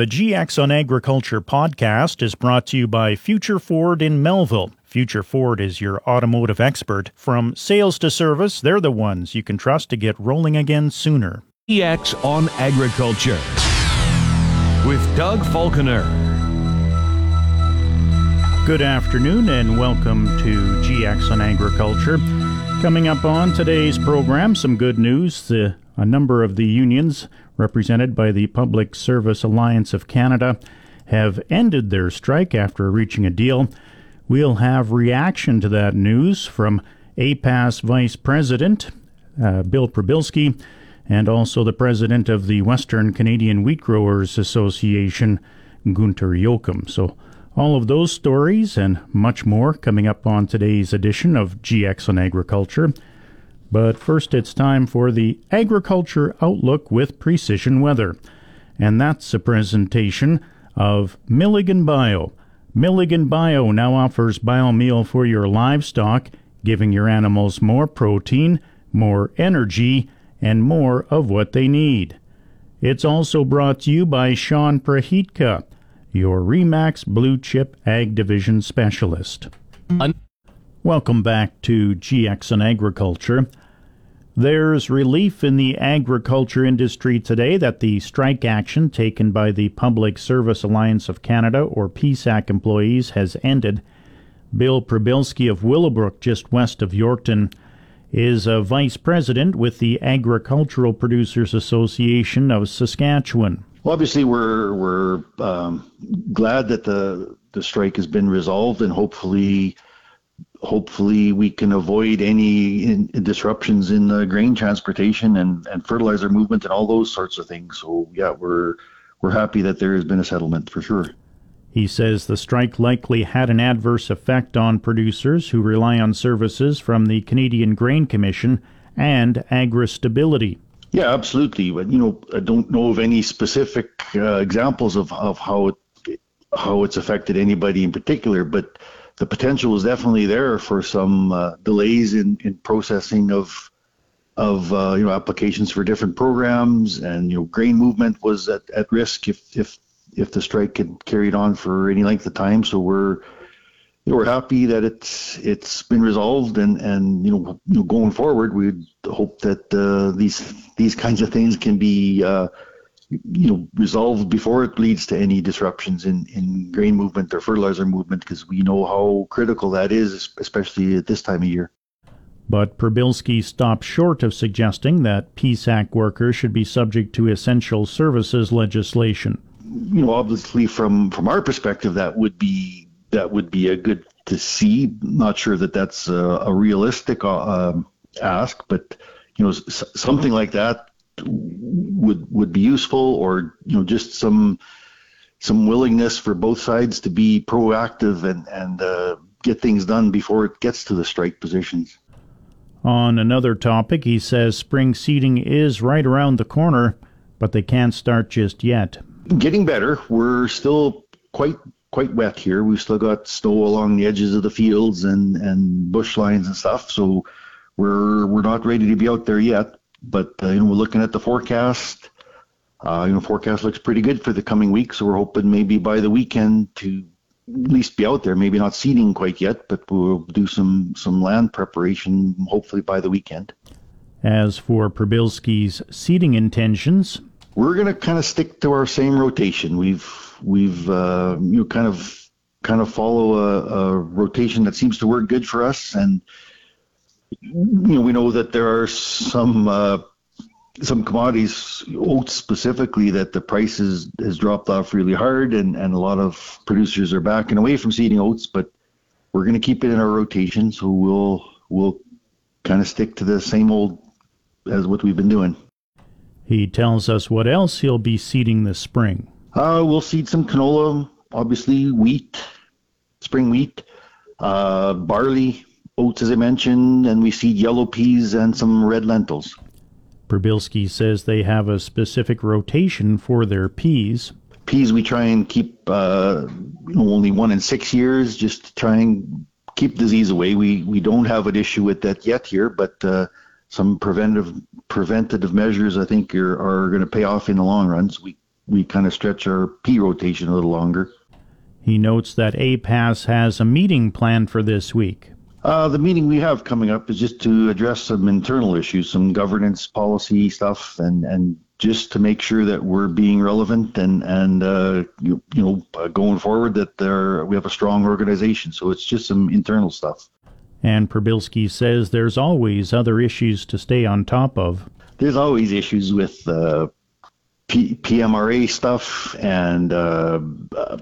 The GX on Agriculture podcast is brought to you by Future Ford in Melville. Future Ford is your automotive expert. From sales to service, they're the ones you can trust to get rolling again sooner. GX on Agriculture with Doug Falconer. Good afternoon and welcome to GX on Agriculture. Coming up on today's program, some good news. The, a number of the unions represented by the Public Service Alliance of Canada, have ended their strike after reaching a deal. We'll have reaction to that news from APAS Vice President uh, Bill Przybylski and also the President of the Western Canadian Wheat Growers Association, Gunter Jochum. So all of those stories and much more coming up on today's edition of GX on Agriculture. But first, it's time for the Agriculture Outlook with Precision Weather. And that's a presentation of Milligan Bio. Milligan Bio now offers biomeal for your livestock, giving your animals more protein, more energy, and more of what they need. It's also brought to you by Sean Prahitka, your Remax Blue Chip Ag Division Specialist. Welcome back to GX on Agriculture. There's relief in the agriculture industry today that the strike action taken by the Public Service Alliance of Canada, or PSAC employees, has ended. Bill Przybylski of Willowbrook, just west of Yorkton, is a vice president with the Agricultural Producers Association of Saskatchewan. Well, obviously, we're we're um, glad that the the strike has been resolved, and hopefully hopefully we can avoid any in, disruptions in the grain transportation and, and fertilizer movement and all those sorts of things. So yeah, we're we're happy that there has been a settlement for sure. He says the strike likely had an adverse effect on producers who rely on services from the Canadian Grain Commission and AgriStability. Yeah, absolutely. But you know, I don't know of any specific uh, examples of, of how it, how it's affected anybody in particular, but the potential is definitely there for some uh, delays in, in processing of of uh, you know applications for different programs, and you know grain movement was at, at risk if if if the strike had carried on for any length of time. So we're you know, we're happy that it's it's been resolved, and and you know, you know going forward, we hope that uh, these these kinds of things can be uh, you know resolved before it leads to any disruptions in in grain movement or fertilizer movement because we know how critical that is especially at this time of year but Przybylski stopped short of suggesting that PSAC workers should be subject to essential services legislation. You know, obviously, from from our perspective, that would be that would be a good to see. Not sure that that's a, a realistic uh, um, ask, but you know, s- something like that would would be useful, or you know, just some some willingness for both sides to be proactive and and uh, get things done before it gets to the strike positions. On another topic, he says spring seeding is right around the corner, but they can't start just yet. Getting better. We're still quite quite wet here. We've still got snow along the edges of the fields and and bush lines and stuff. So we're we're not ready to be out there yet. But uh, you know, we're looking at the forecast. Uh, you know, forecast looks pretty good for the coming week, so we're hoping maybe by the weekend to at least be out there. Maybe not seeding quite yet, but we'll do some some land preparation hopefully by the weekend. As for Przybylski's seeding intentions, we're going to kind of stick to our same rotation. We've we've uh, you know kind of kind of follow a, a rotation that seems to work good for us and you know, we know that there are some uh, some commodities, oats specifically, that the price has, has dropped off really hard, and, and a lot of producers are backing away from seeding oats. But we're going to keep it in our rotation, so we'll we'll kind of stick to the same old as what we've been doing. He tells us what else he'll be seeding this spring. Uh, we'll seed some canola, obviously wheat, spring wheat, uh, barley, oats, as I mentioned, and we seed yellow peas and some red lentils. Przybylski says they have a specific rotation for their peas. Peas we try and keep uh, you know, only one in six years, just to try and keep disease away. We we don't have an issue with that yet here, but uh, some preventive preventative measures I think are, are going to pay off in the long run. So we we kind of stretch our pea rotation a little longer. He notes that APAS has a meeting planned for this week. Uh, the meeting we have coming up is just to address some internal issues, some governance policy stuff, and, and just to make sure that we're being relevant and and uh, you, you know uh, going forward that there we have a strong organization. So it's just some internal stuff. And Przybylski says there's always other issues to stay on top of. There's always issues with uh, P- PMRA stuff and uh, uh,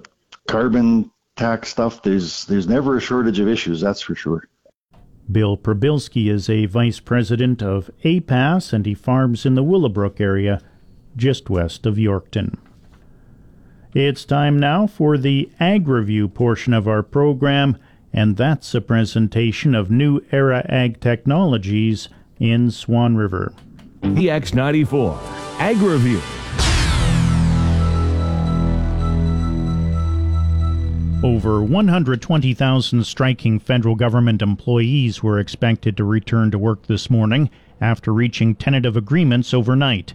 carbon tax stuff. There's there's never a shortage of issues, that's for sure. Bill Przybylski is a vice president of APAS and he farms in the Willowbrook area just west of Yorkton. It's time now for the Ag Review portion of our program, and that's a presentation of new era ag technologies in Swan River. GX94 Ag Review. Over 120,000 striking federal government employees were expected to return to work this morning after reaching tentative agreements overnight.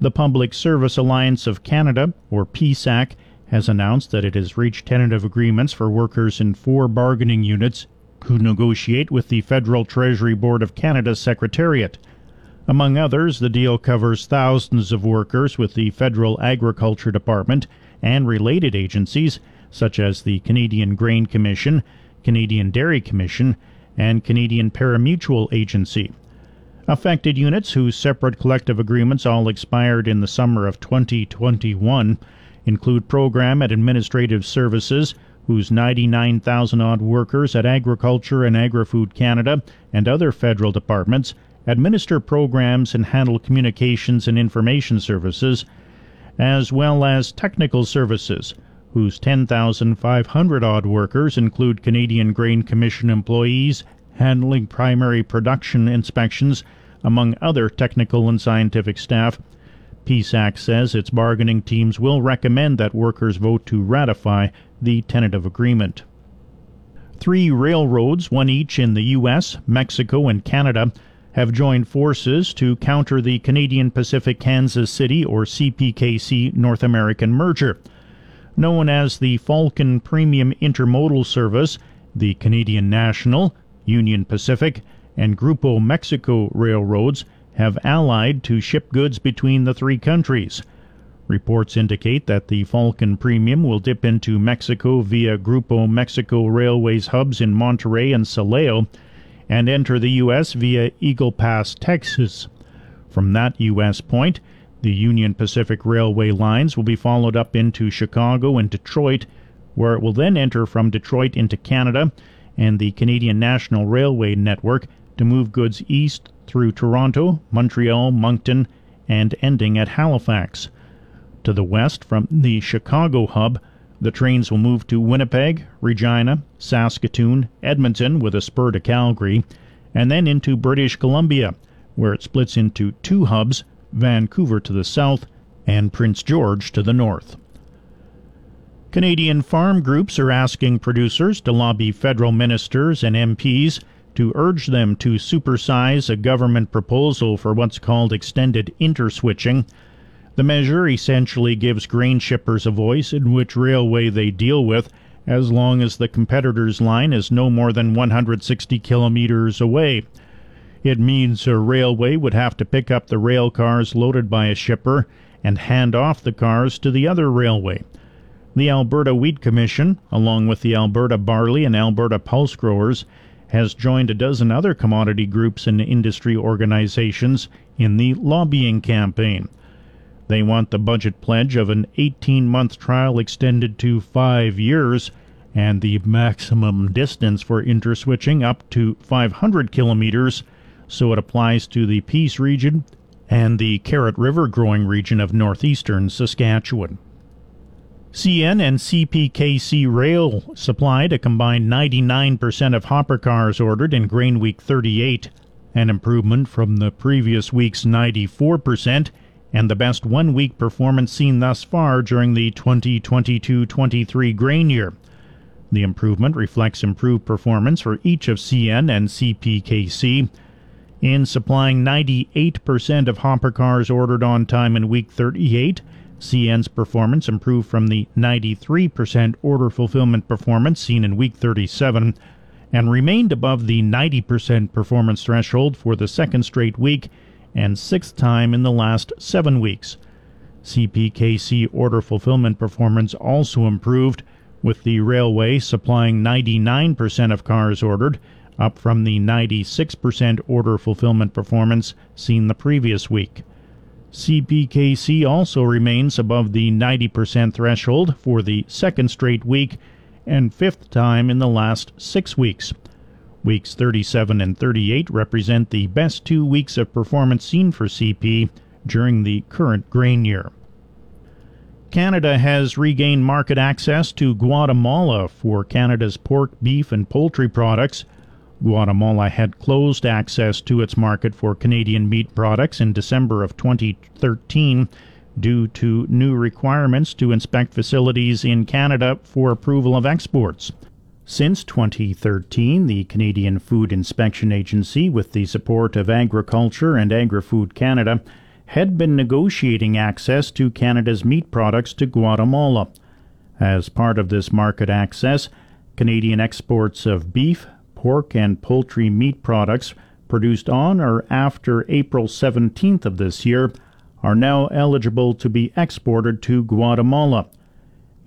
The Public Service Alliance of Canada, or PSAC, has announced that it has reached tentative agreements for workers in four bargaining units who negotiate with the Federal Treasury Board of Canada's Secretariat. Among others, the deal covers thousands of workers with the Federal Agriculture Department and related agencies such as the Canadian Grain Commission, Canadian Dairy Commission, and Canadian Pari-Mutuel Agency. Affected units whose separate collective agreements all expired in the summer of 2021 include Program and Administrative Services, whose 99,000 odd workers at Agriculture and Agri-Food Canada and other federal departments administer programs and handle communications and information services, as well as Technical Services, whose 10,500 odd workers include Canadian Grain Commission employees handling primary production inspections among other technical and scientific staff. PSAC says its bargaining teams will recommend that workers vote to ratify the tentative agreement. Three railroads, one each in the U.S., Mexico, and Canada, have joined forces to counter the Canadian Pacific Kansas City or CPKC North American merger. Known as the Falcon Premium Intermodal Service, the Canadian National, Union Pacific, and Grupo Mexico railroads have allied to ship goods between the three countries. Reports indicate that the Falcon Premium will dip into Mexico via Grupo Mexico Railways hubs in Monterrey and Silao and enter the U.S. via Eagle Pass, Texas. From that U.S. point, the Union Pacific Railway lines will be followed up into Chicago and Detroit, where it will then enter from Detroit into Canada and the Canadian National Railway network to move goods east through Toronto, Montreal, Moncton, and ending at Halifax. To the west from the Chicago hub, the trains will move to Winnipeg, Regina, Saskatoon, Edmonton with a spur to Calgary, and then into British Columbia, where it splits into two hubs Vancouver to the south and Prince George to the north. Canadian farm groups are asking producers to lobby federal ministers and MPs to urge them to supersize a government proposal for what's called extended interswitching. The measure essentially gives grain shippers a voice in which railway they deal with, as long as the competitor's line is no more than 160 kilometers away. It means a railway would have to pick up the rail cars loaded by a shipper and hand off the cars to the other railway. The Alberta Wheat Commission, along with the Alberta Barley and Alberta Pulse Growers, has joined a dozen other commodity groups and industry organizations in the lobbying campaign. They want the budget pledge of an 18 month trial extended to five years and the maximum distance for interswitching up to 500 kilometers, so it applies to the Peace region and the Carrot River growing region of northeastern Saskatchewan. CN and CPKC Rail supplied a combined 99% of hopper cars ordered in Grain Week 38, an improvement from the previous week's 94% and the best one week performance seen thus far during the 2022 23 grain year. The improvement reflects improved performance for each of CN and CPKC. In supplying 98% of hopper cars ordered on time in week 38, CN's performance improved from the 93% order fulfillment performance seen in week 37 and remained above the 90% performance threshold for the second straight week and sixth time in the last seven weeks. CPKC order fulfillment performance also improved, with the railway supplying 99% of cars ordered, up from the 96% order fulfillment performance seen the previous week. CPKC also remains above the 90% threshold for the second straight week and fifth time in the last six weeks. Weeks 37 and 38 represent the best two weeks of performance seen for CP during the current grain year. Canada has regained market access to Guatemala for Canada's pork, beef, and poultry products. Guatemala had closed access to its market for Canadian meat products in December of 2013 due to new requirements to inspect facilities in Canada for approval of exports. Since 2013, the Canadian Food Inspection Agency, with the support of Agriculture and Agri Food Canada, had been negotiating access to Canada's meat products to Guatemala. As part of this market access, Canadian exports of beef, pork and poultry meat products produced on or after April 17th of this year are now eligible to be exported to Guatemala.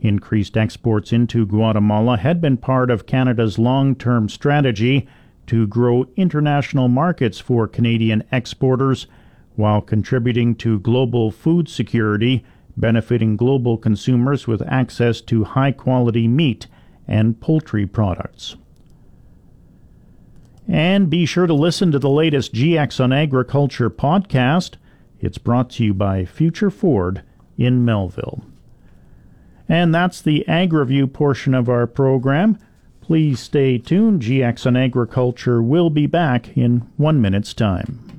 Increased exports into Guatemala had been part of Canada's long term strategy to grow international markets for Canadian exporters while contributing to global food security, benefiting global consumers with access to high quality meat and poultry products. And be sure to listen to the latest GX on Agriculture podcast. It's brought to you by Future Ford in Melville. And that's the Ag Review portion of our program. Please stay tuned. GX on Agriculture will be back in one minute's time.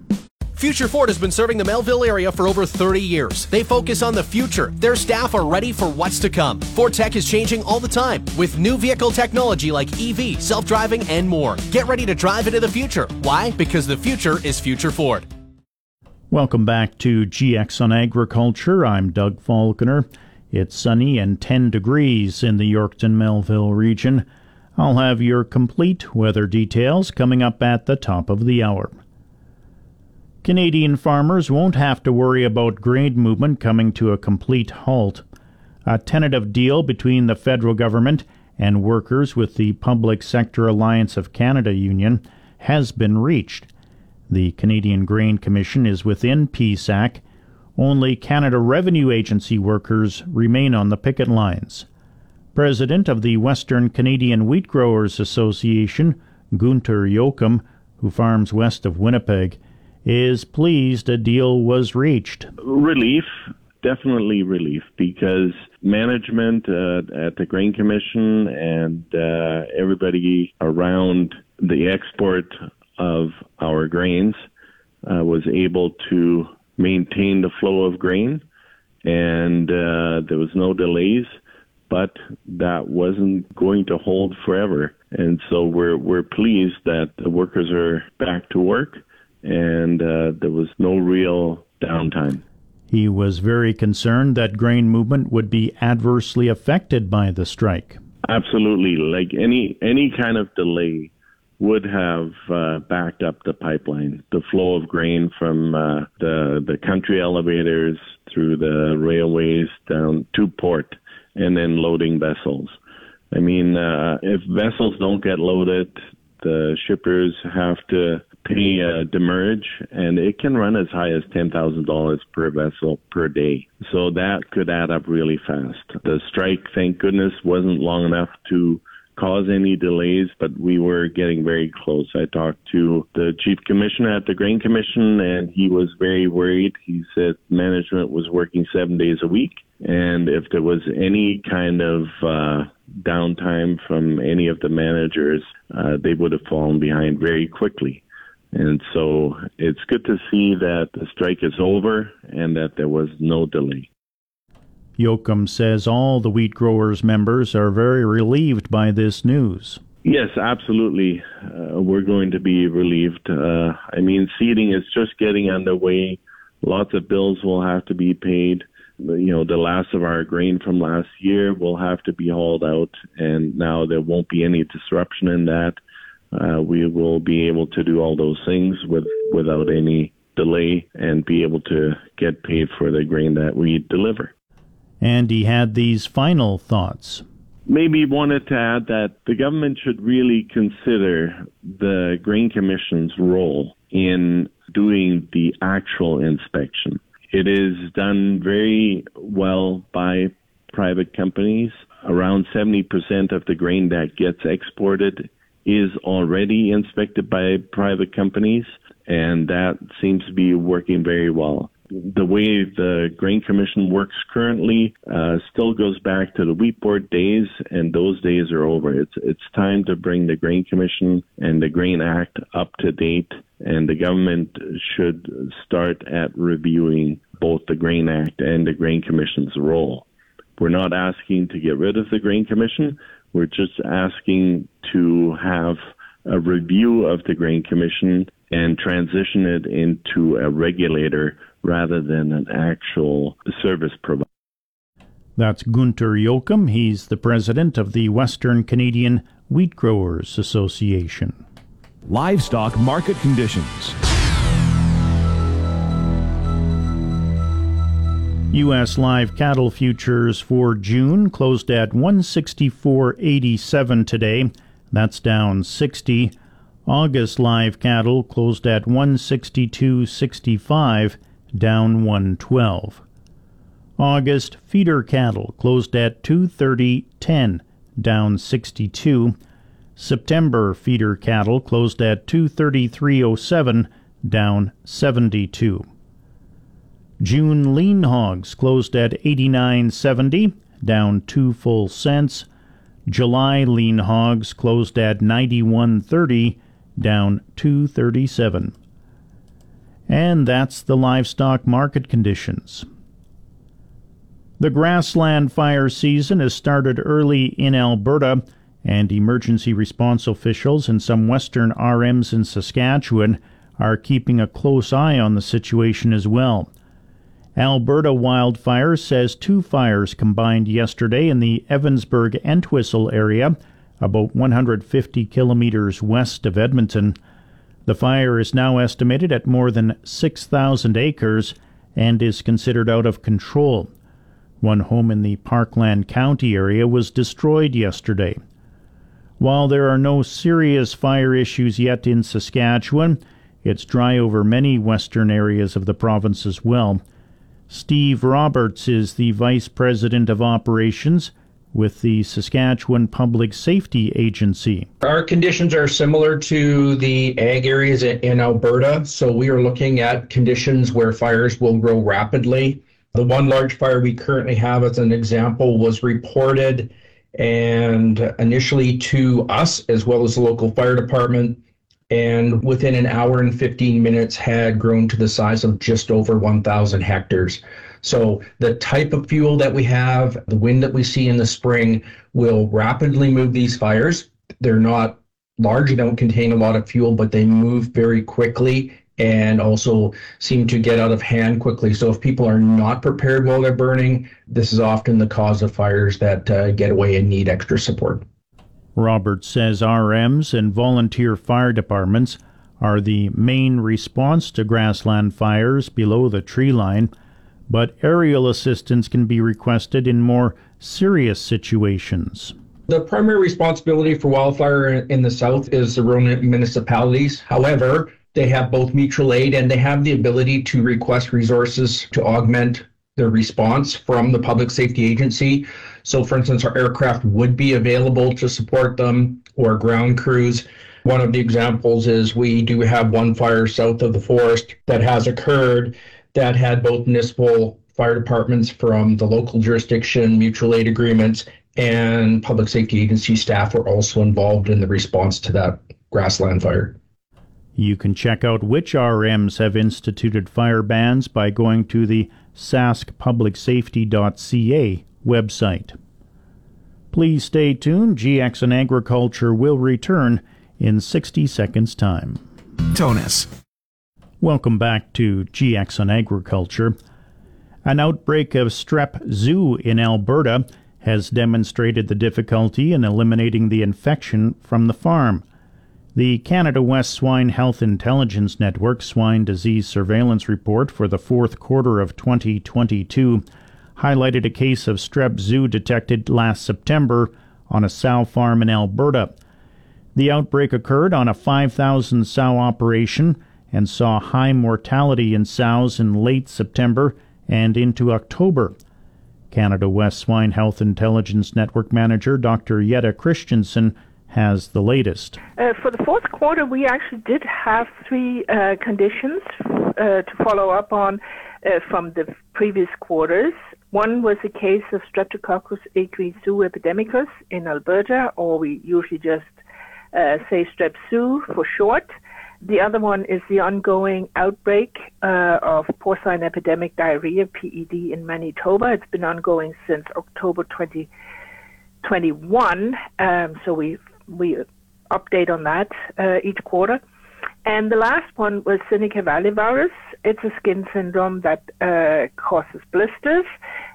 Future Ford has been serving the Melville area for over 30 years. They focus on the future. Their staff are ready for what's to come. Ford Tech is changing all the time with new vehicle technology like EV, self driving, and more. Get ready to drive into the future. Why? Because the future is Future Ford. Welcome back to GX on Agriculture. I'm Doug Falconer. It's sunny and 10 degrees in the Yorkton Melville region. I'll have your complete weather details coming up at the top of the hour. Canadian farmers won't have to worry about grain movement coming to a complete halt. A tentative deal between the federal government and workers with the Public Sector Alliance of Canada Union has been reached. The Canadian Grain Commission is within PSAC. Only Canada Revenue Agency workers remain on the picket lines. President of the Western Canadian Wheat Growers Association, Gunter Jochum, who farms west of Winnipeg, is pleased a deal was reached. Relief, definitely relief, because management uh, at the Grain Commission and uh, everybody around the export of our grains uh, was able to maintain the flow of grain, and uh, there was no delays. But that wasn't going to hold forever, and so we're we're pleased that the workers are back to work and uh, there was no real downtime. He was very concerned that grain movement would be adversely affected by the strike. Absolutely, like any any kind of delay would have uh, backed up the pipeline, the flow of grain from uh, the the country elevators through the railways down to port, and then loading vessels. I mean, uh, if vessels don't get loaded, the shippers have to pay a demurrage, and it can run as high as $10,000 per vessel per day. So that could add up really fast. The strike, thank goodness, wasn't long enough to cause any delays, but we were getting very close. I talked to the chief commissioner at the Grain Commission, and he was very worried. He said management was working seven days a week, and if there was any kind of uh, downtime from any of the managers, uh, they would have fallen behind very quickly. And so it's good to see that the strike is over and that there was no delay. Jochum says all the wheat growers members are very relieved by this news. Yes, absolutely. Uh, we're going to be relieved. Uh, I mean, seeding is just getting underway. Lots of bills will have to be paid. you know, the last of our grain from last year will have to be hauled out, and now there won't be any disruption in that. Uh, we will be able to do all those things with without any delay and be able to get paid for the grain that we deliver. And he had these final thoughts. Maybe wanted to add that the government should really consider the Grain Commission's role in doing the actual inspection. It is done very well by private companies. Around 70% of the grain that gets exported is already inspected by private companies, and that seems to be working very well. The way the Grain Commission works currently uh, still goes back to the wheat board days, and those days are over. It's it's time to bring the Grain Commission and the Grain Act up to date, and the government should start at reviewing both the Grain Act and the Grain Commission's role. We're not asking to get rid of the Grain Commission. We're just asking to have a review of the Grain Commission and transition it into a regulator rather than an actual service provider. That's Gunter Jochum. He's the president of the Western Canadian Wheat Growers Association. Livestock market conditions. U.S. live cattle futures for June closed at 164.87 today. That's down 60. August live cattle closed at 162.65, down 112. August feeder cattle closed at 230.10, down 62. September feeder cattle closed at 233.07, down 72. June lean hogs closed at 89.70, down 2 full cents. July lean hogs closed at 91.30, down 237. And that's the livestock market conditions. The grassland fire season has started early in Alberta, and emergency response officials and some western RMs in Saskatchewan are keeping a close eye on the situation as well. Alberta Wildfire says two fires combined yesterday in the Evansburg Entwistle area, about 150 kilometers west of Edmonton. The fire is now estimated at more than 6,000 acres and is considered out of control. One home in the Parkland County area was destroyed yesterday. While there are no serious fire issues yet in Saskatchewan, it's dry over many western areas of the province as well. Steve Roberts is the Vice President of Operations with the Saskatchewan Public Safety Agency. Our conditions are similar to the ag areas in Alberta, so we are looking at conditions where fires will grow rapidly. The one large fire we currently have, as an example, was reported and initially to us as well as the local fire department and within an hour and 15 minutes had grown to the size of just over 1,000 hectares. So the type of fuel that we have, the wind that we see in the spring will rapidly move these fires. They're not large, they don't contain a lot of fuel, but they move very quickly and also seem to get out of hand quickly. So if people are not prepared while they're burning, this is often the cause of fires that uh, get away and need extra support. Roberts says RMs and volunteer fire departments are the main response to grassland fires below the tree line, but aerial assistance can be requested in more serious situations. The primary responsibility for wildfire in the south is the rural municipalities. However, they have both mutual aid and they have the ability to request resources to augment their response from the public safety agency. So, for instance, our aircraft would be available to support them or ground crews. One of the examples is we do have one fire south of the forest that has occurred that had both municipal fire departments from the local jurisdiction, mutual aid agreements, and public safety agency staff were also involved in the response to that grassland fire. You can check out which RMs have instituted fire bans by going to the saskpublicsafety.ca website. Please stay tuned. GX and Agriculture will return in 60 seconds' time. Tonus. Welcome back to GX on Agriculture. An outbreak of strep zoo in Alberta has demonstrated the difficulty in eliminating the infection from the farm. The Canada West Swine Health Intelligence Network Swine Disease Surveillance Report for the fourth quarter of 2022 highlighted a case of strep zoo detected last September on a sow farm in Alberta. The outbreak occurred on a 5,000 sow operation and saw high mortality in sows in late September and into October. Canada West Swine Health Intelligence Network Manager Dr. Jette Christensen has the latest. Uh, for the fourth quarter, we actually did have three uh, conditions uh, to follow up on uh, from the previous quarters. One was a case of Streptococcus equi zooepidemicus in Alberta, or we usually just uh, say strep for short. The other one is the ongoing outbreak uh, of porcine epidemic diarrhea, PED, in Manitoba. It's been ongoing since October 2021. Um, so we we update on that uh, each quarter. And the last one was Seneca Valley virus. It's a skin syndrome that uh, causes blisters,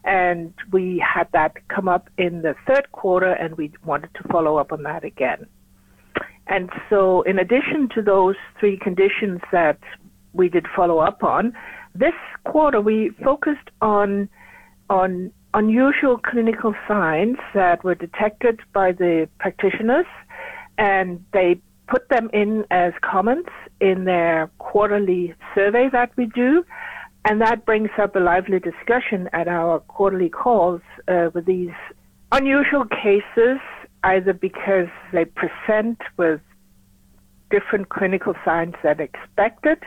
and we had that come up in the third quarter, and we wanted to follow up on that again. And so, in addition to those three conditions that we did follow up on, this quarter we focused on on unusual clinical signs that were detected by the practitioners, and they put them in as comments in their quarterly survey that we do. And that brings up a lively discussion at our quarterly calls uh, with these unusual cases, either because they present with different clinical signs than expected,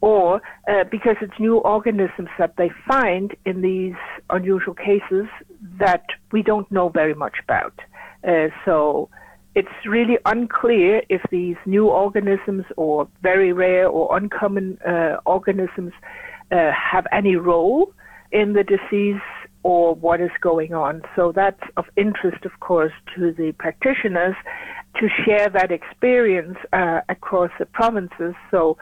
or uh, because it's new organisms that they find in these unusual cases that we don't know very much about. Uh, so it's really unclear if these new organisms or very rare or uncommon uh, organisms uh, have any role in the disease or what is going on. So that's of interest, of course, to the practitioners to share that experience uh, across the provinces. So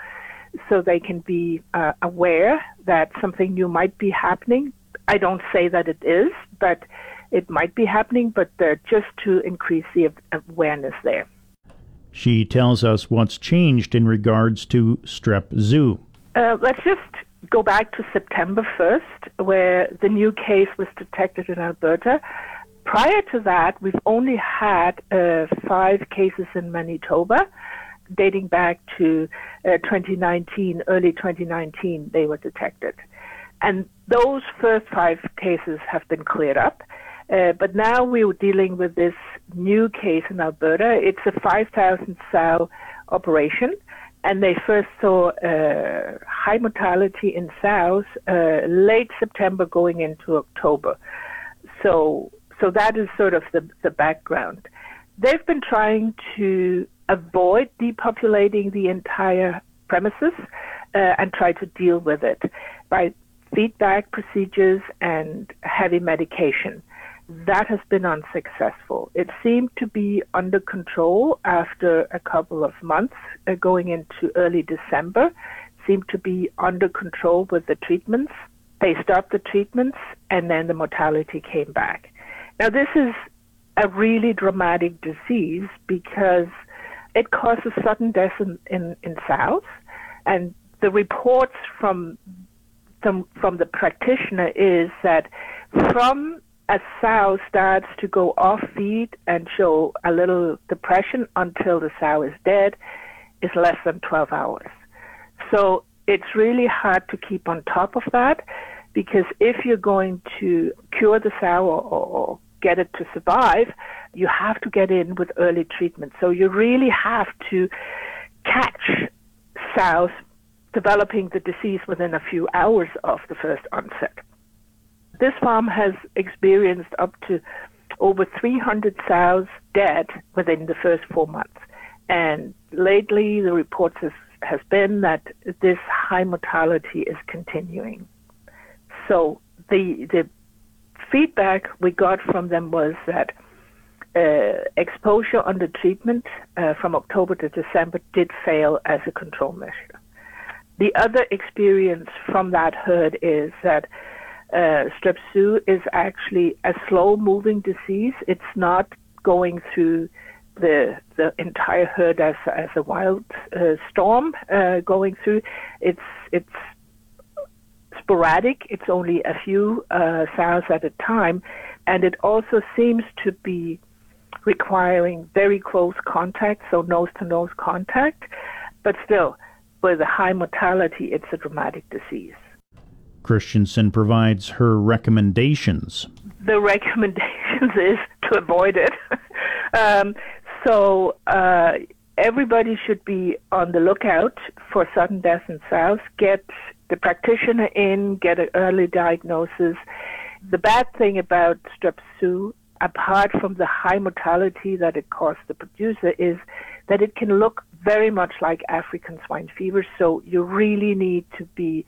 so they can be uh, aware that something new might be happening. I don't say that it is, but it might be happening, but uh, just to increase the awareness there. She tells us what's changed in regards to Strep Zoo. Uh, let's just go back to September 1st, where the new case was detected in Alberta. Prior to that, we've only had uh, five cases in Manitoba dating back to uh, 2019, early 2019, they were detected. And those first five cases have been cleared up. Uh, but now we're dealing with this new case in Alberta. It's a 5,000 sow operation, and they first saw uh, high mortality in sows uh, late September going into October. So, so that is sort of the, the background. They've been trying to avoid depopulating the entire premises uh, and try to deal with it by feedback procedures and heavy medication. That has been unsuccessful. It seemed to be under control after a couple of months, uh, going into early December. Seemed to be under control with the treatments. They stopped the treatments, and then the mortality came back. Now, this is a really dramatic disease because it causes sudden death in, in, in sows. And the reports from, from, from the practitioner is that from a sow starts to go off feed and show a little depression until the sow is dead is less than 12 hours. So it's really hard to keep on top of that because if you're going to cure the sow or, or get it to survive, you have to get in with early treatment. So you really have to catch sows developing the disease within a few hours of the first onset. This farm has experienced up to over 300 sows dead within the first four months. And lately, the reports has, has been that this high mortality is continuing. So the the feedback we got from them was that uh, exposure under treatment uh, from October to December did fail as a control measure. The other experience from that herd is that Uh, strep is actually a slow moving disease. It's not going through the the entire herd as as a wild uh, storm uh, going through. It's it's sporadic. It's only a few uh, at a time, and it also seems to be requiring very close contact, so nose to nose contact. But still, with a high mortality, it's a dramatic disease. Christensen provides her recommendations. The recommendations is to avoid it. um, so uh, everybody should be on the lookout for sudden death in sows. Get the practitioner in, get an early diagnosis. The bad thing about strep Sus, apart from the high mortality that it costs the producer, is that it can look very much like African swine fever. So you really need to be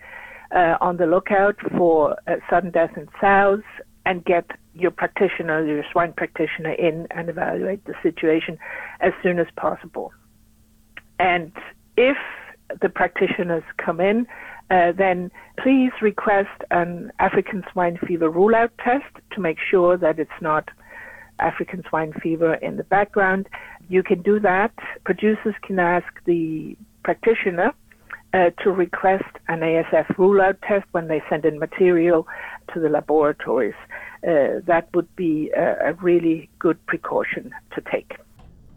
uh, on the lookout for uh, sudden death in sows and get your practitioner, your swine practitioner in and evaluate the situation as soon as possible. And if the practitioners come in, uh, then please request an African swine fever rule out test to make sure that it's not African swine fever in the background. You can do that. Producers can ask the practitioner uh, to request an ASF rule out test when they send in material to the laboratories. Uh, that would be a, a really good precaution to take.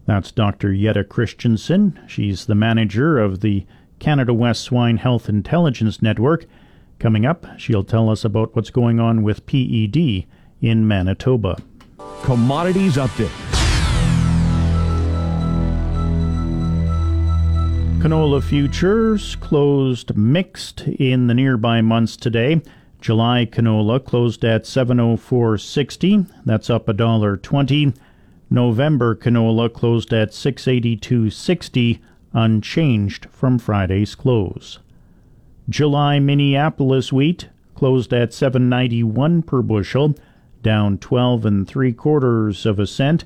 That's Dr. Jette Christensen. She's the manager of the Canada West Swine Health Intelligence Network. Coming up, she'll tell us about what's going on with PED in Manitoba. Commodities Update. Canola futures closed mixed in the nearby months today. July canola closed at 704.60. That's up a dollar 20. November canola closed at 682.60 unchanged from Friday's close. July Minneapolis wheat closed at 791 per bushel, down 12 and 3 quarters of a cent.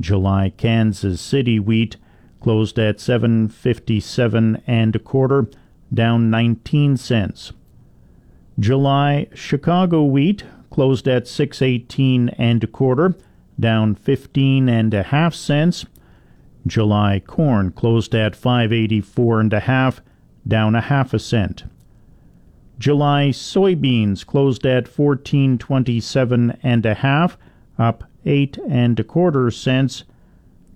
July Kansas City wheat closed at 757 and a quarter, down 19 cents. July Chicago wheat closed at 618 and a quarter, down 15 and a half cents. July corn closed at 584 and a half, down a half a cent. July soybeans closed at 1427 and a half, up 8 and a quarter cents.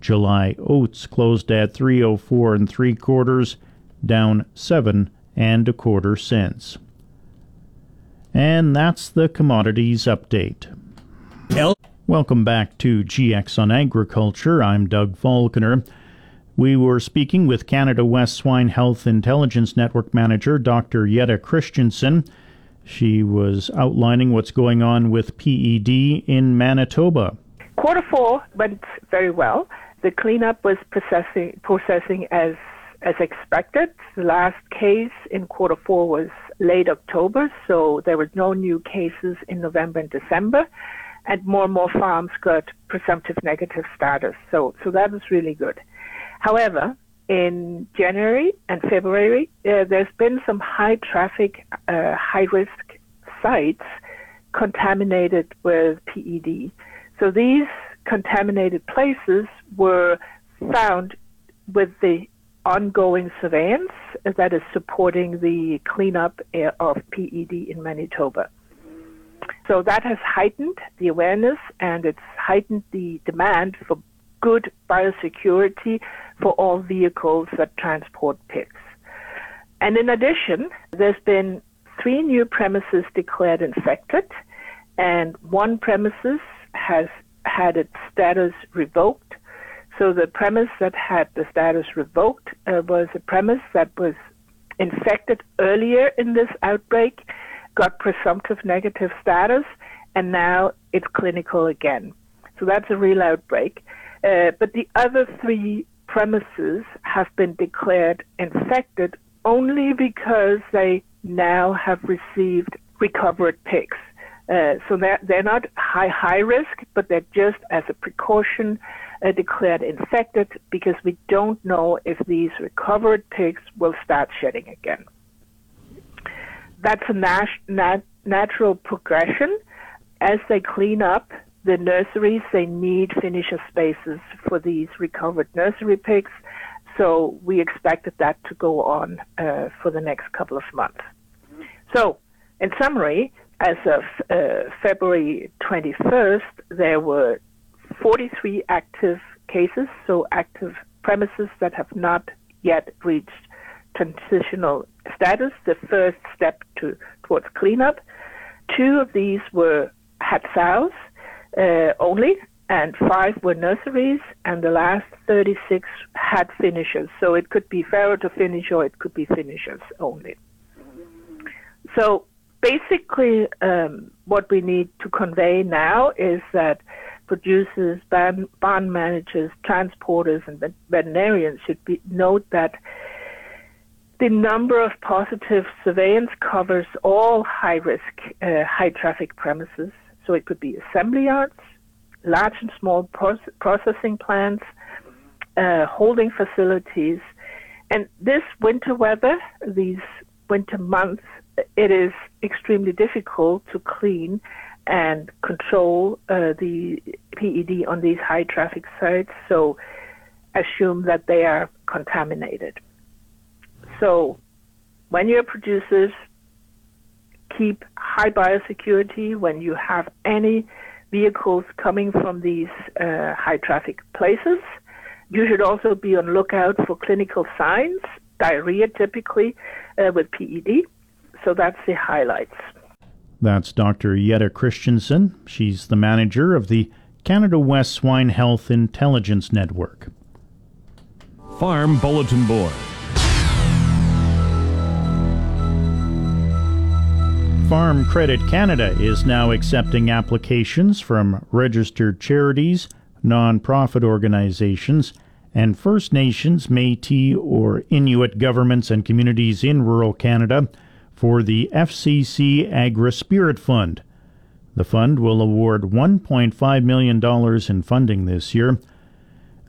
July oats closed at 304 and 3 quarters, down 7 and a quarter cents. And that's the commodities update. Welcome back to GX on Agriculture. I'm Doug Falconer. We were speaking with Canada West Swine Health Intelligence Network Manager Dr. Jette Christensen. She was outlining what's going on with PED in Manitoba. Quarter four went very well. The cleanup was processing, processing as as expected. The last case in quarter four was late October, so there were no new cases in November and December and more and more farms got presumptive negative status. So, so that was really good. However, in January and February, uh, there's been some high traffic, uh, high risk sites contaminated with PED. So these contaminated places were found with the ongoing surveillance that is supporting the cleanup uh, of PED in Manitoba. So that has heightened the awareness and it's heightened the demand for good biosecurity for all vehicles that transport pigs. And in addition, there's been three new premises declared infected, and one premises has had its status revoked. So the premise that had the status revoked uh, was a premise that was infected earlier in this outbreak got presumptive negative status, and now it's clinical again. So that's a real outbreak. Uh, but the other three premises have been declared infected only because they now have received recovered pigs. Uh, so they're, they're not high high risk, but they're just as a precaution uh, declared infected because we don't know if these recovered pigs will start shedding again that's a nat- nat- natural progression. As they clean up the nurseries, they need finisher spaces for these recovered nursery pigs. So we expected that to go on uh, for the next couple of months. So, in summary, as of uh, February 21st, there were 43 active cases, so active premises that have not yet reached transitional status, the first step to, towards cleanup. Two of these were had sows uh, only, and five were nurseries, and the last 36 had finishers. So it could be farrow to finish, or it could be finishers only. So basically, um, what we need to convey now is that producers, barn, barn managers, transporters, and veterinarians should be, note that the number of positive surveillance covers all high risk, uh, high traffic premises. So it could be assembly yards, large and small proce- processing plants, uh, holding facilities. And this winter weather, these winter months, it is extremely difficult to clean and control uh, the PED on these high traffic sites. So assume that they are contaminated. So when you're producers, keep high biosecurity when you have any vehicles coming from these uh, high traffic places. You should also be on lookout for clinical signs, diarrhea typically uh, with PED. So that's the highlights. That's Dr. Jette Christensen. She's the manager of the Canada West Swine Health Intelligence Network. Farm Bulletin Board. Farm Credit Canada is now accepting applications from registered charities, non-profit organizations, and First Nations, Métis, or Inuit governments and communities in rural Canada for the FCC Agri Spirit Fund. The fund will award $1.5 million in funding this year.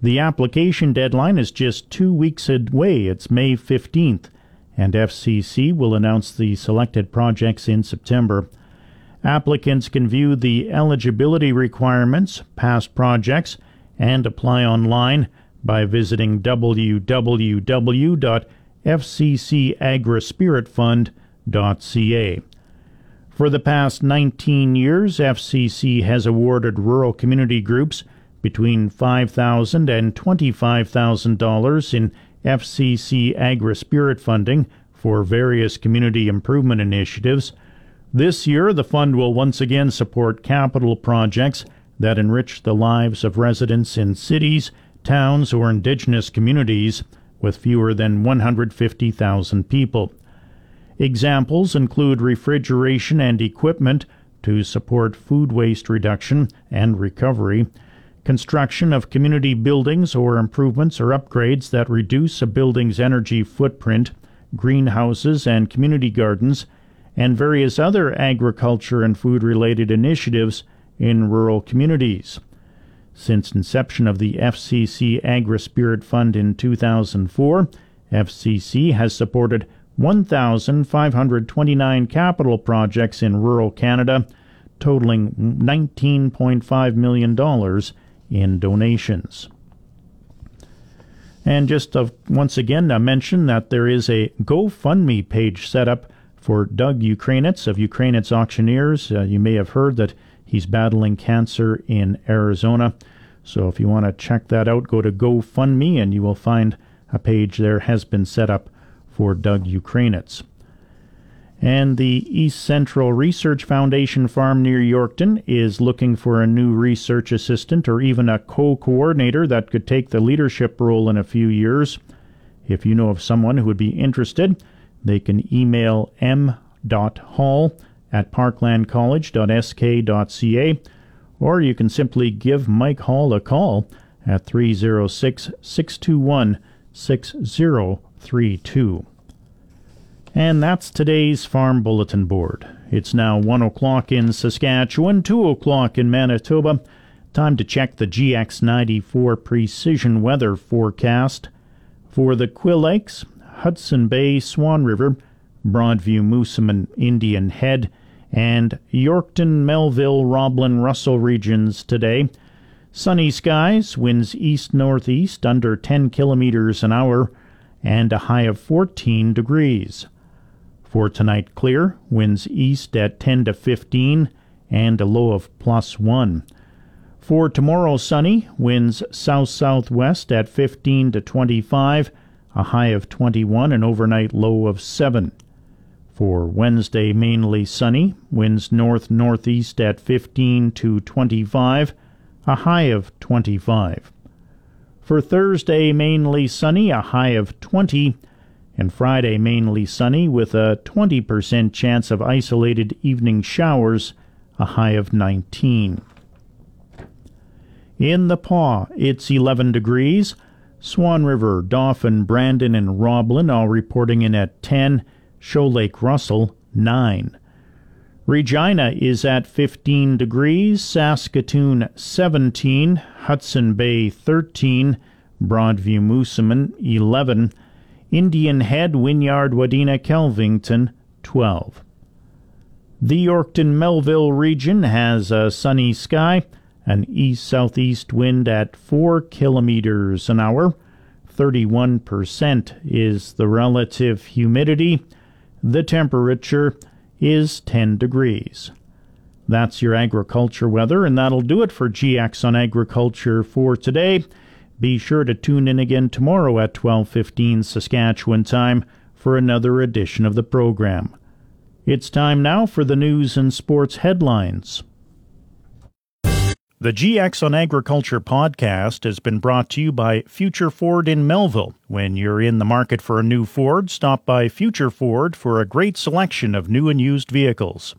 The application deadline is just two weeks away. It's May 15th, and FCC will announce the selected projects in September. Applicants can view the eligibility requirements, past projects, and apply online by visiting www.fccagrispiritfund.com FCC.ca. For the past 19 years, FCC has awarded rural community groups between $5,000 and $25,000 in FCC Agri Spirit funding for various community improvement initiatives. This year, the fund will once again support capital projects that enrich the lives of residents in cities, towns, or indigenous communities with fewer than 150,000 people. Examples include refrigeration and equipment to support food waste reduction and recovery, construction of community buildings or improvements or upgrades that reduce a building's energy footprint, greenhouses and community gardens, and various other agriculture and food related initiatives in rural communities. Since inception of the FCC Agri Spirit Fund in 2004, FCC has supported 1,529 capital projects in rural Canada, totaling $19.5 million in donations. And just once again, I mention that there is a GoFundMe page set up for Doug Ukrainetz of Ukrainetz Auctioneers. Uh, you may have heard that he's battling cancer in Arizona. So if you want to check that out, go to GoFundMe and you will find a page there has been set up for Doug Ukrainetz. And the East Central Research Foundation farm near Yorkton is looking for a new research assistant or even a co coordinator that could take the leadership role in a few years. If you know of someone who would be interested, they can email m.hall at parklandcollege.sk.ca or you can simply give Mike Hall a call at 306 621 6032. And that's today's Farm Bulletin Board. It's now 1 o'clock in Saskatchewan, 2 o'clock in Manitoba. Time to check the GX94 precision weather forecast. For the Quill Lakes, Hudson Bay, Swan River, Broadview, Moosomin, Indian Head, and Yorkton, Melville, Roblin, Russell regions today. Sunny skies, winds east northeast under 10 kilometers an hour, and a high of 14 degrees. For tonight, clear, winds east at 10 to 15, and a low of plus 1. For tomorrow, sunny, winds south southwest at 15 to 25, a high of 21, and overnight low of 7. For Wednesday, mainly sunny, winds north northeast at 15 to 25, a high of 25. For Thursday, mainly sunny, a high of 20, and Friday, mainly sunny with a 20% chance of isolated evening showers, a high of 19. In the Pas, it's 11 degrees. Swan River, Dauphin, Brandon, and Roblin all reporting in at 10. Shoal Lake Russell, 9. Regina is at 15 degrees, Saskatoon 17, Hudson Bay 13, Broadview Moosomin 11, Indian Head, Wynyard, Wadena, Kelvington 12. The Yorkton Melville region has a sunny sky, an east southeast wind at 4 kilometers an hour. 31% is the relative humidity. The temperature is 10 degrees. That's your agriculture weather, and that'll do it for GX on agriculture for today. Be sure to tune in again tomorrow at 12:15 Saskatchewan time for another edition of the program. It's time now for the news and sports headlines. The GX on Agriculture podcast has been brought to you by Future Ford in Melville. When you're in the market for a new Ford, stop by Future Ford for a great selection of new and used vehicles.